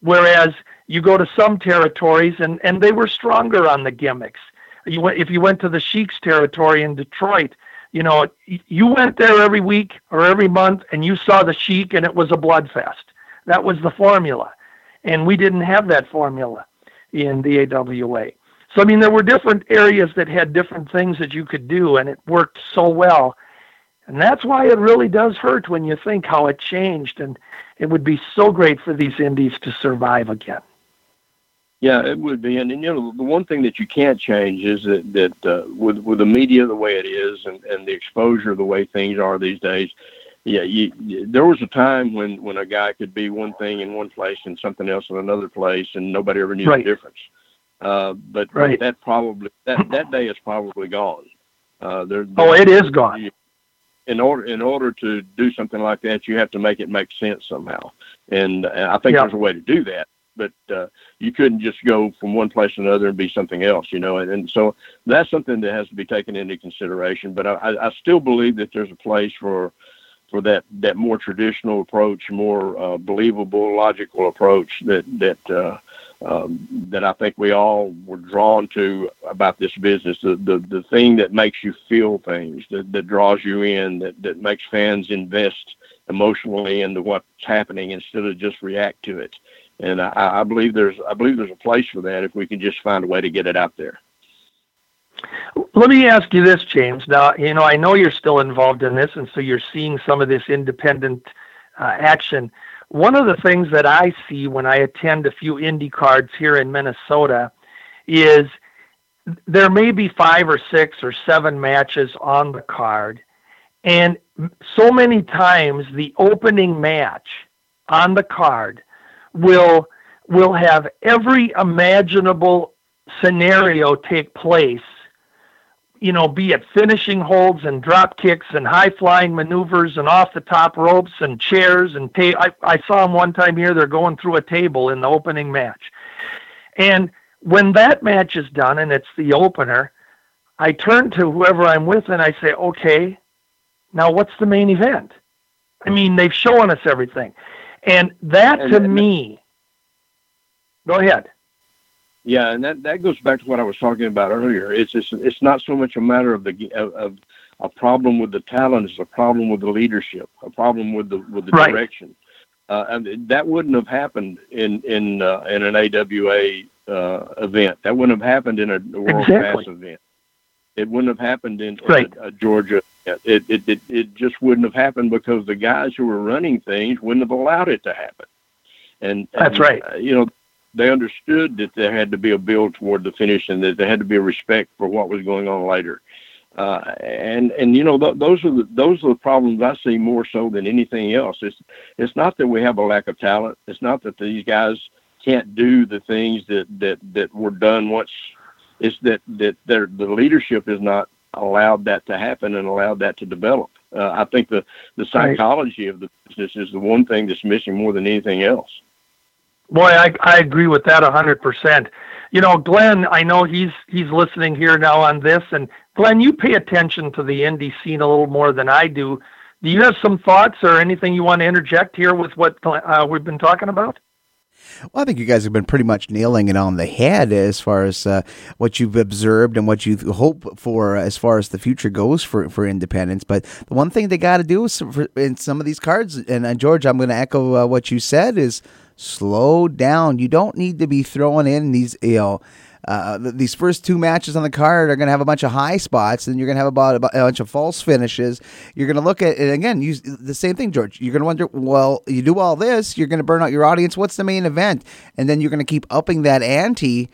Whereas you go to some territories and, and they were stronger on the gimmicks. You went, if you went to the Sheik's territory in Detroit, you know, you went there every week or every month and you saw the Sheik and it was a blood fest. That was the formula. And we didn't have that formula in the AWA. So, I mean, there were different areas that had different things that you could do, and it worked so well. And that's why it really does hurt when you think how it changed. And it would be so great for these indies to survive again. Yeah, it would be, and, and you know the one thing that you can't change is that that uh, with with the media the way it is and and the exposure the way things are these days, yeah, you, there was a time when when a guy could be one thing in one place and something else in another place, and nobody ever knew right. the difference. Uh, but right. that probably that that day is probably gone. Uh, there, oh, it is gone. You, in order in order to do something like that, you have to make it make sense somehow, and, and I think there's a way to do that. But uh, you couldn't just go from one place to another and be something else, you know. And, and so that's something that has to be taken into consideration. But I, I still believe that there's a place for for that that more traditional approach, more uh, believable, logical approach that that uh, um, that I think we all were drawn to about this business. The the, the thing that makes you feel things, that, that draws you in, that that makes fans invest emotionally into what's happening instead of just react to it. And I, I believe there's I believe there's a place for that if we can just find a way to get it out there. Let me ask you this, James. Now, you know, I know you're still involved in this, and so you're seeing some of this independent uh, action. One of the things that I see when I attend a few indie cards here in Minnesota is there may be five or six or seven matches on the card, and so many times the opening match on the card will will have every imaginable scenario take place you know, be it finishing holds and drop kicks and high flying maneuvers and off the top ropes and chairs and ta- I, I saw them one time here. They're going through a table in the opening match, and when that match is done and it's the opener, I turn to whoever I'm with and I say, okay, now what's the main event? I mean, they've shown us everything, and that and, to and, me. Go ahead. Yeah, and that, that goes back to what I was talking about earlier. It's it's, it's not so much a matter of the of, of a problem with the talent; it's a problem with the leadership, a problem with the with the right. direction. Uh, and that wouldn't have happened in in uh, in an AWA uh, event. That wouldn't have happened in a, World exactly. Pass event. It wouldn't have happened in, right. a, a Georgia. It, it it it just wouldn't have happened because the guys who were running things wouldn't have allowed it to happen. And, and that's right. Uh, you know, they understood that there had to be a build toward the finish and that there had to be a respect for what was going on later. Uh, and and you know th- those are the those are the problems I see more so than anything else. It's it's not that we have a lack of talent. It's not that these guys can't do the things that that that were done once. It's that that their the leadership is not allowed that to happen and allowed that to develop. Uh, I think the the psychology right. of the business is the one thing that's missing more than anything else. Boy, I, I agree with that a hundred percent. You know, Glen, I know he's he's listening here now on this, and Glen, you pay attention to the indie scene a little more than I do. Do you have some thoughts or anything you want to interject here with what uh, we've been talking about? Well, I think you guys have been pretty much nailing it on the head as far as uh, what you've observed and what you hope for as far as the future goes for, for independence. But the one thing they got to do is for, in some of these cards, and uh, George, I'm going to echo uh, what you said, is slow down. You don't need to be throwing in these, you know, uh, these first two matches on the card are going to have a bunch of high spots, and you're going to have about, about, a bunch of false finishes. You're going to look at it again. Use the same thing, George. You're going to wonder, well, you do all this, you're going to burn out your audience. What's the main event? And then you're going to keep upping that ante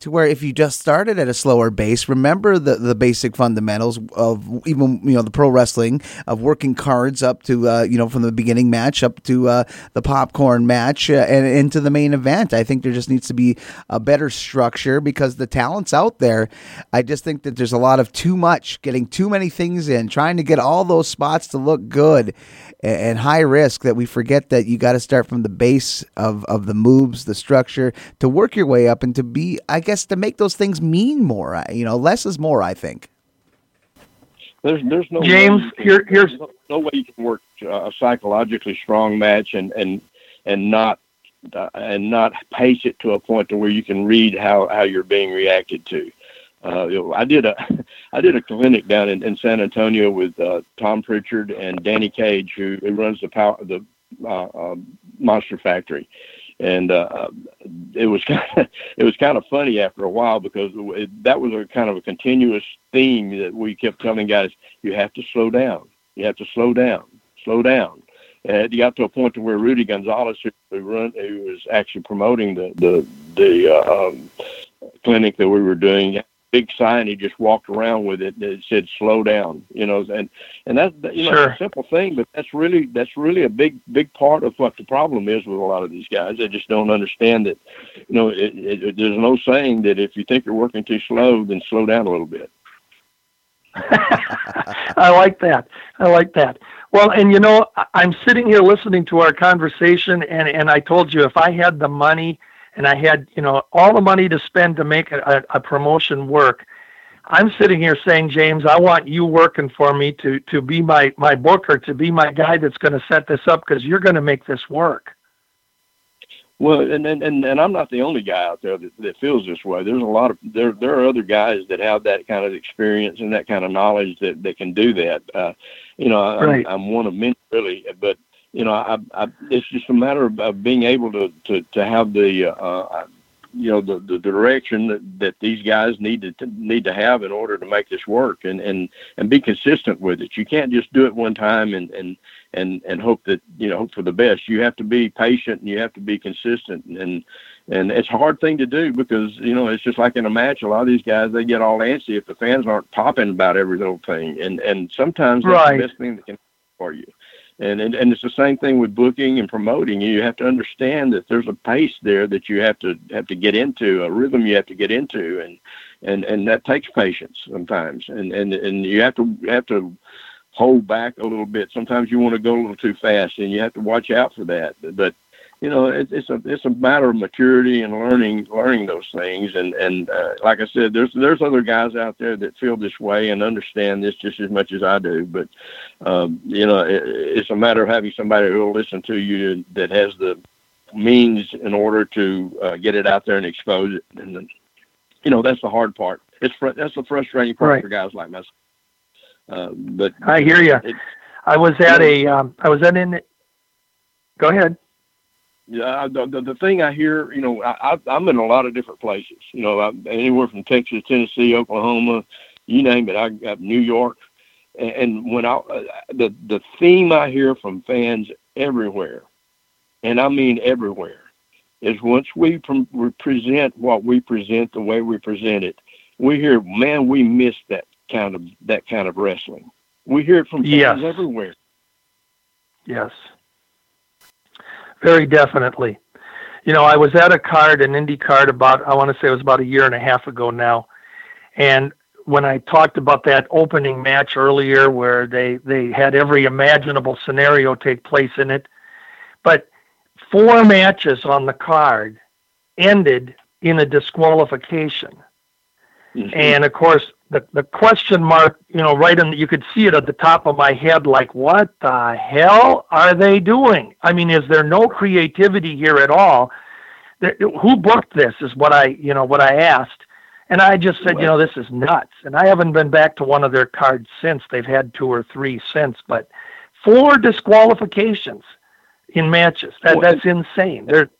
to where if you just started at a slower base, remember the, the basic fundamentals of even you know the pro wrestling of working cards up to uh, you know from the beginning match up to uh, the popcorn match uh, and into the main event. I think there just needs to be a better structure because the talent's out there. I just think that there's a lot of too much, getting too many things in, trying to get all those spots to look good and high risk that we forget that you got to start from the base of, of the moves, the structure to work your way up and to be, I guess, to make those things mean more. You know, less is more, I think. There's, there's no James. Can, here, here's no, no, way you can work a psychologically strong match and and and not uh, and not pace it to a point to where you can read how how you're being reacted to. Uh, I did a <laughs> I did a clinic down in, in San Antonio with uh, Tom Prichard and Danny Cage, who, who runs the power the uh, uh, Monster Factory, and uh, it was <laughs> kind of it was kind of funny after a while because it, that was a kind of a continuous theme that we kept telling guys you have to slow down, you have to slow down, slow down. And you got to a point to where Rudy Gonzalez, who run, who was actually promoting the the the uh, um, clinic that we were doing, big sign. He just walked around with it that said "slow down," you know, and and that you know sure. a simple thing, but that's really that's really a big big part of what the problem is with a lot of these guys. They just don't understand that, you know, it, it, there's no saying that if you think you're working too slow, then slow down a little bit. <laughs> I like that. I like that. Well, and you know, I'm sitting here listening to our conversation, and and I told you if I had the money and I had, you know, all the money to spend to make a, a promotion work. I'm sitting here saying, James, I want you working for me to to be my my booker, to be my guy that's going to set this up because you're going to make this work. Well, and, and and and I'm not the only guy out there that, that feels this way. There's a lot of there there are other guys that have that kind of experience and that kind of knowledge that that can do that. Uh, you know, right. I'm, I'm one of many really, but you know, I, I, it's just a matter of, of being able to, to, to have the, uh, you know, the, the direction that, that these guys need to, to need to have in order to make this work and, and, and be consistent with it. You can't just do it one time and, and, and, and hope that, you know, hope for the best. You have to be patient and you have to be consistent and, and it's a hard thing to do because, you know, it's just like in a match, a lot of these guys, they get all antsy if the fans aren't popping about every little thing. And, and sometimes that's right. the best thing that can for you. And, and and it's the same thing with booking and promoting. You have to understand that there's a pace there that you have to have to get into, a rhythm you have to get into, and and and that takes patience sometimes. And and and you have to have to hold back a little bit. Sometimes you want to go a little too fast, and you have to watch out for that. But you know, it, it's a it's a matter of maturity and learning learning those things. And and uh, like I said, there's there's other guys out there that feel this way and understand this just as much as I do. But um, you know, it, it's a matter of having somebody who will listen to you that has the means in order to uh, get it out there and expose it. And then, you know, that's the hard part. It's fr- that's the frustrating part right. for guys like myself. Uh, but I hear you. I was at a um, I was at an. Go ahead. Yeah, the, the, the thing I hear, you know, I, I'm in a lot of different places. You know, I, anywhere from Texas, Tennessee, Oklahoma, you name it. I got New York, and, and when I uh, the the theme I hear from fans everywhere, and I mean everywhere, is once we, pre- we present what we present the way we present it, we hear, man, we miss that kind of that kind of wrestling. We hear it from fans Yes. everywhere. Yes. Very definitely. You know, I was at a card, an indie card, about I want to say it was about a year and a half ago now, and when I talked about that opening match earlier, where they they had every imaginable scenario take place in it, but four matches on the card ended in a disqualification. Mhm. And of course, the, the question mark, you know, right in, the, you could see it at the top of my head, like, what the hell are they doing? I mean, is there no creativity here at all? There- Who booked this is what I, you know, what I asked. And I just said, you know, this is nuts. And I haven't been back to one of their cards since. They've had two or three since, but four disqualifications in matches. That, that's insane. They're,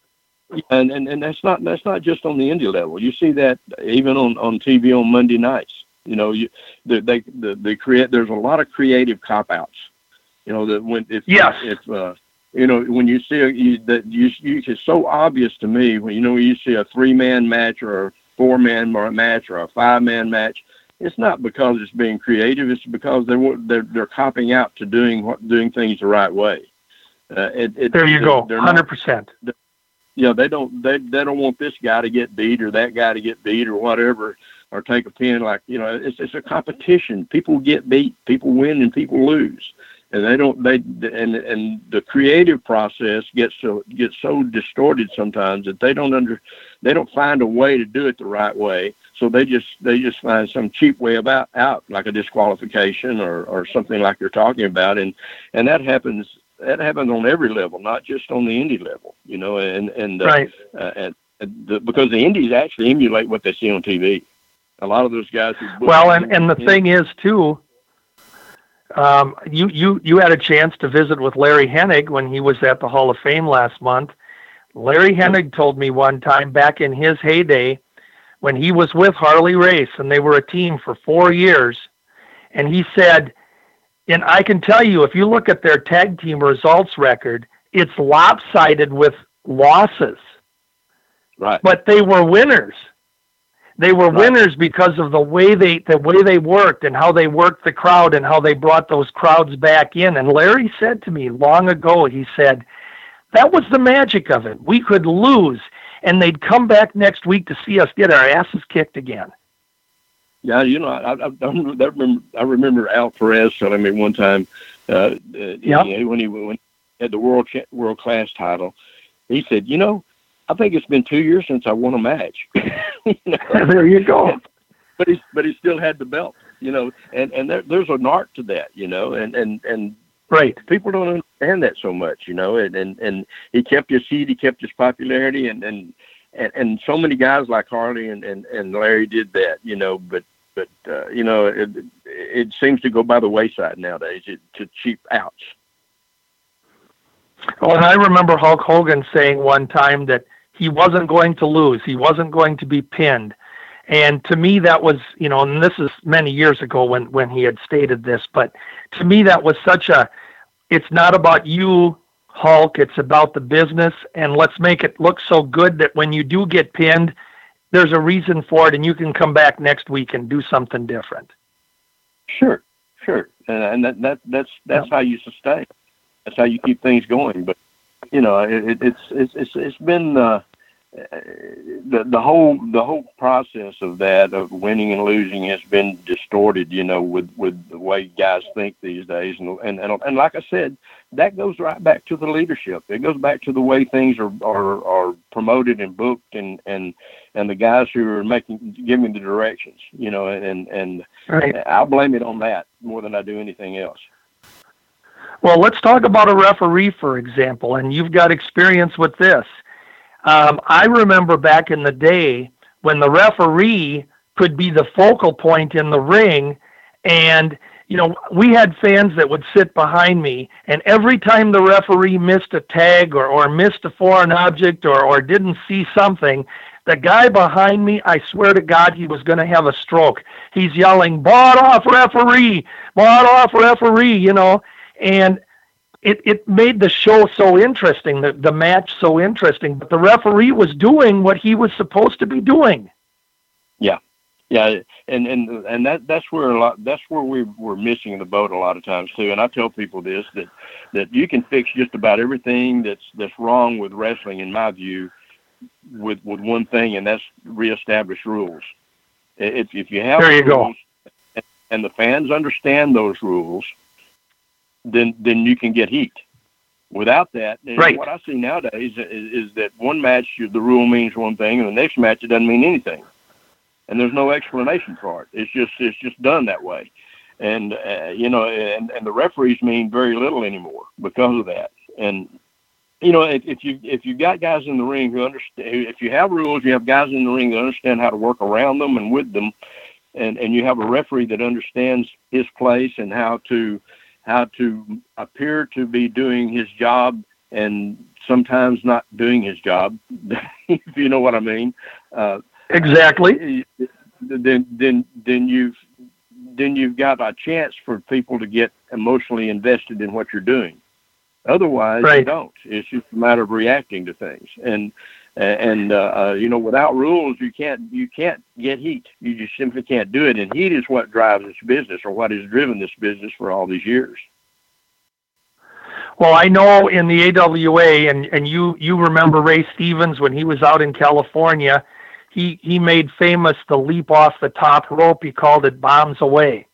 and, and and that's not that's not just on the indie level. You see that even on on TV on Monday nights. You know, you they they they, they create. There's a lot of creative cop outs. You know that when if yes. if uh, you know when you see a, you, that you, you it's so obvious to me when you know you see a three man match or a four man match or a five man match. It's not because it's being creative. It's because they're they're they're copping out to doing what doing things the right way. Uh, it, it, there you go, hundred percent. You know, they don't they they don't want this guy to get beat or that guy to get beat or whatever or take a pin. Like you know, it's it's a competition. People get beat, people win, and people lose, and they don't they and and the creative process gets so gets so distorted sometimes that they don't under they don't find a way to do it the right way. So they just they just find some cheap way about out like a disqualification or or something like you're talking about, and and that happens that happens on every level, not just on the indie level, you know, and and uh, right. uh, and, the, because the indies actually emulate what they see on TV. A lot of those guys. well, and and the thing is too. Um, you you you had a chance to visit with Larry Hennig when he was at the Hall of Fame last month. Larry Hennig told me one time back in his heyday, when he was with Harley Race and they were a team for four years, and he said and I can tell you, if you look at their tag team results record, it's lopsided with losses. Right. But they were winners. They were right. winners because of the way they the way they worked and how they worked the crowd and how they brought those crowds back in. And Larry said to me long ago, he said, that was the magic of it. We could lose and they'd come back next week to see us get our asses kicked again. Yeah, you know, I, I, I remember I remember Al Perez telling me one time, uh, yeah. You when he when he had the world world class title, he said, you know, I think it's been two years since I won a match. <laughs> you know? <laughs> There you go. But he but he still had the belt, you know, and and there, there's an art to that, you know, and and and right people don't understand that so much, you know, and and and he kept his heat, he kept his popularity, and and and, and so many guys like Harley and, and, and Larry did that, you know, but, but, uh, you know, it, it seems to go by the wayside nowadays it, to cheap outs. Well, and I remember Hulk Hogan saying one time that he wasn't going to lose. He wasn't going to be pinned. And to me, that was, you know, and this is many years ago when, when he had stated this, but to me, that was such a, it's not about you Hulk. It's about the business, and let's make it look so good that when you do get pinned, there's a reason for it, and you can come back next week and do something different. Sure, sure, and that, that that's that's yeah. how you sustain. That's how you keep things going. But you know, it, it's it's it's it's been uh, the the whole the whole process of that of winning and losing has been distorted, you know, with with the way guys think these days, and and and, and like I said, that goes right back to the leadership. It goes back to the way things are are, are promoted and booked, and and and the guys who are making giving the directions, you know, and and right. I'll blame it on that more than I do anything else. Well, let's talk about a referee, for example, and you've got experience with this. Um, I remember back in the day when the referee could be the focal point in the ring, and you know we had fans that would sit behind me, and every time the referee missed a tag or, or missed a foreign object or, or didn't see something, the guy behind me, I swear to God, he was going to have a stroke. He's yelling, "Bought off referee! Bought off referee!" You know, and it, it made the show so interesting, the, the match so interesting, but the referee was doing what he was supposed to be doing. Yeah. Yeah, and and and that that's where a lot that's where we we're missing the boat a lot of times too. And I tell people this that that you can fix just about everything that's that's wrong with wrestling, in my view, with with one thing, and that's reestablish rules. If if you have there you rules, go, and the fans understand those rules, then then you can get heat. Without that, right. what I see nowadays is, is that one match the rule means one thing, and the next match it doesn't mean anything, and there's no explanation for it. It's just it's just done that way, and uh, you know, and and the referees mean very little anymore because of that. And you know, if, if you if you've got guys in the ring who understand, if you have rules, you have guys in the ring that understand how to work around them and with them, and and you have a referee that understands his place and how to how to appear to be doing his job and sometimes not doing his job, <laughs> if you know what I mean. Uh, exactly. Then, then, then you've then you've got a chance for people to get emotionally invested in what you're doing. Otherwise, right. you don't. It's just a matter of reacting to things. And and uh, uh, you know, without rules, you can't you can't get heat. You just simply can't do it. And heat is what drives this business, or what has driven this business for all these years. Well, I know in the AWA, and and you you remember Ray Stevens when he was out in California, he he made famous the leap off the top rope. He called it bombs away,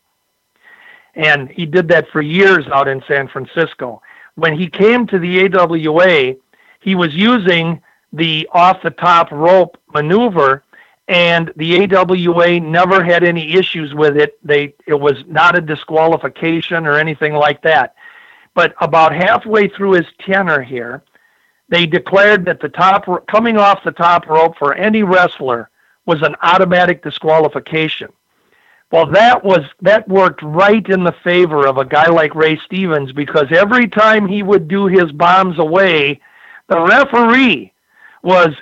and he did that for years out in San Francisco. When he came to the AWA, he was using the off the top rope maneuver and the AWA never had any issues with it. They it was not a disqualification or anything like that. But about halfway through his tenure here, they declared that the top coming off the top rope for any wrestler was an automatic disqualification. Well, that was that worked right in the favor of a guy like Ray Stevens because every time he would do his bombs away, the referee was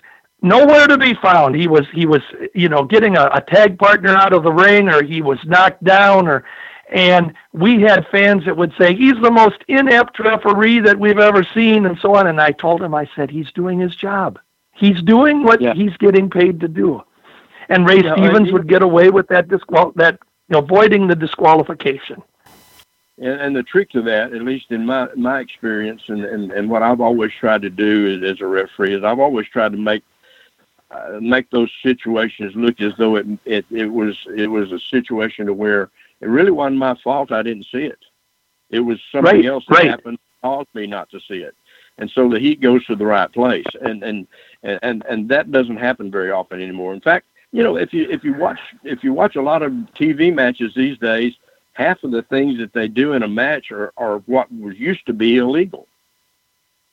nowhere to be found. He was he was you know getting a, a tag partner out of the ring, or he was knocked down, or and we had fans that would say he's the most inept referee that we've ever seen, and so on. And I told him, I said he's doing his job. He's doing what yeah. he's getting paid to do. And Ray yeah, Stevens would get away with that disqual that avoiding the disqualification. And, and the trick to that, at least in my my experience, and, and, and what I've always tried to do as, as a referee is I've always tried to make uh, make those situations look as though it, it it was it was a situation to where it really wasn't my fault. I didn't see it. It was something right, else that right. happened caused me not to see it. And so the heat goes to the right place, and and and and that doesn't happen very often anymore. In fact, you know, if you if you watch if you watch a lot of TV matches these days, half of the things that they do in a match are, are what was used to be illegal.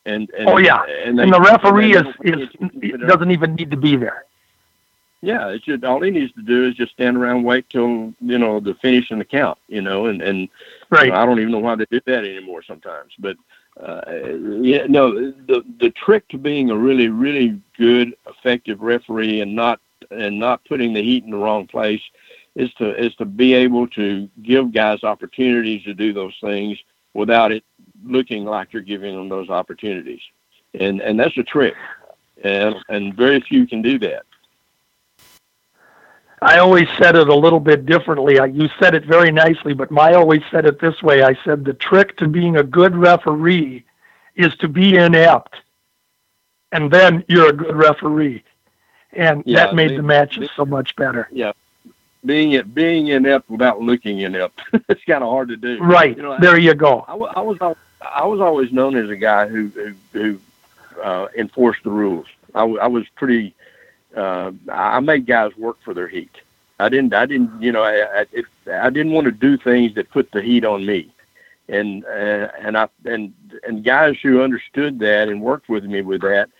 And, and oh yeah, and, they, and the referee is, is doesn't even need to be there. Yeah, it should. All he needs to do is just stand around, wait till you know the finish and the count. You know, and and right. You know, I don't even know why they do that anymore sometimes. But uh, yeah, no, the the trick to being a really really good effective referee and not and not putting the heat in the wrong place is to is to be able to give guys opportunities to do those things without it looking like you're giving them those opportunities. And and that's a trick. And and very few can do that. I always said it a little bit differently. You said it very nicely, but I always said it this way. I said the trick to being a good referee is to be inept, and then you're a good referee, and yeah, that made the matches so much better. Yeah, being being inept without looking inept. <laughs> it's kind of hard to do. Right you know, there, you go. I, I, was I was always known as a guy who who, who uh, enforced the rules. I, I was pretty. Uh, I made guys work for their heat. I didn't. I didn't. You know, I I, it, I didn't want to do things that put the heat on me. And uh, and I and and guys who understood that and worked with me with that,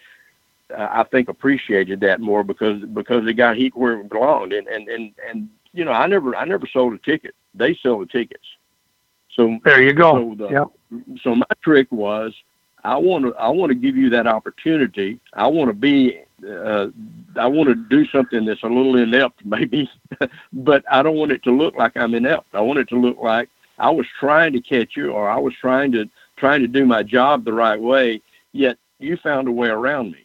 I think appreciated that more because because it got heat where it belonged. And and and and you know, I never I never sold a ticket. They sell the tickets. So there you go. So, the, yep. so my trick was I want to I want to give you that opportunity. I want to be uh, I want to do something that's a little inept <laughs> maybe, but I don't want it to look like I'm inept. I want it to look like I was trying to catch you or I was trying to trying to do my job the right way, yet you found a way around me.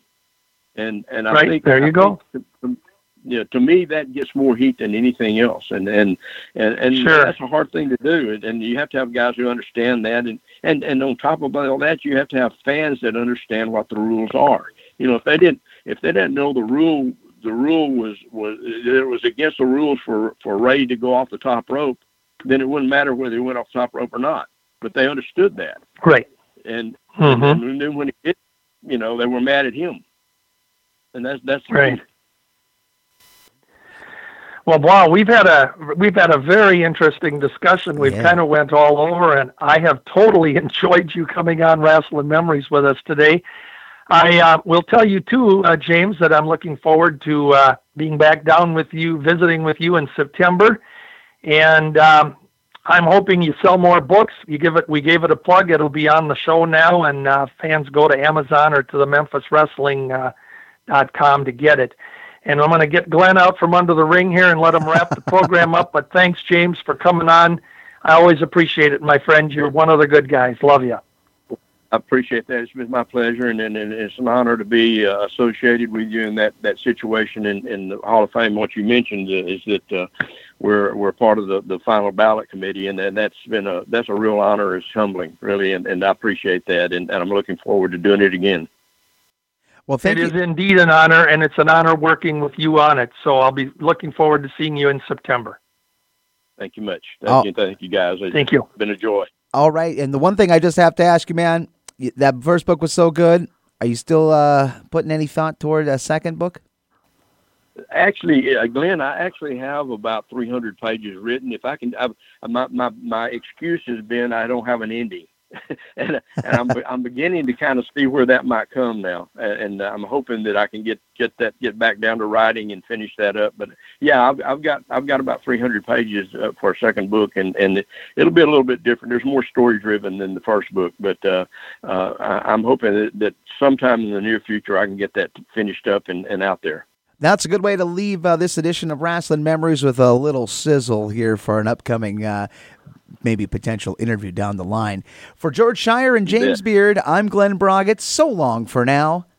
And and I right, think there you I go. To, know, to me that gets more heat than anything else, and and and, and sure. that's a hard thing to do, and you have to have guys who understand that, and and and on top of all that, you have to have fans that understand what the rules are. You know, if they didn't if they didn't know the rule, the rule was was it was against the rules for for Ray to go off the top rope, then it wouldn't matter whether he went off the top rope or not. But they understood that, right? And, mm-hmm. and then when he did, you know, they were mad at him and that's that's right. Well, wow, we've had a we've had a very interesting discussion. We've yeah. kind of went all over, and I have totally <laughs> enjoyed you coming on Rasslin' Memories with us today. I uh, will tell you too, uh, James, that I'm looking forward to uh, being back down with you, visiting with you in September, and um, I'm hoping you sell more books. You give it, we gave it a plug. It'll be on the show now, and uh, fans go to Amazon or to the Memphis Wrestling uh, dot com to get it. And I'm going to get Glen out from under the ring here and let him wrap the program up. But thanks, James, for coming on. I always appreciate it, my friend. You're one of the good guys. Love you. I appreciate that. It's been my pleasure, and, and, and it's an honor to be uh, associated with you in that, that situation in, in the Hall of Fame. What you mentioned is that uh, we're we're part of the, the final ballot committee, and, and that's been a that's a real honor. It's humbling, really, and, and I appreciate that, and, and I'm looking forward to doing it again. Well, thank it you. is indeed an honor, and it's an honor working with you on it. So I'll be looking forward to seeing you in September. Thank you much. Thank you, thank you guys. It's Thank you. been a joy. All right, and the one thing I just have to ask you, man, that first book was so good. Are you still uh, putting any thought toward a second book? Actually, uh, Glen, I actually have about 300 pages written. If I can, I've, my my my excuse has been I don't have an ending, <laughs> and, and I'm I'm beginning to kind of see where that might come now, and, and I'm hoping that I can get get that get back down to writing and finish that up. But yeah, I've, I've got I've got about 300 pages uh, for a second book, and and it'll be a little bit different. There's more story driven than the first book, but uh, uh, I, I'm hoping that, that sometime in the near future I can get that finished up and, and out there. That's a good way to leave uh, this edition of Rasslin' Memories with a little sizzle here for an upcoming, uh, maybe potential interview down the line. For George Schire and James bet. Beard, I'm Glen Broggett. So long for now.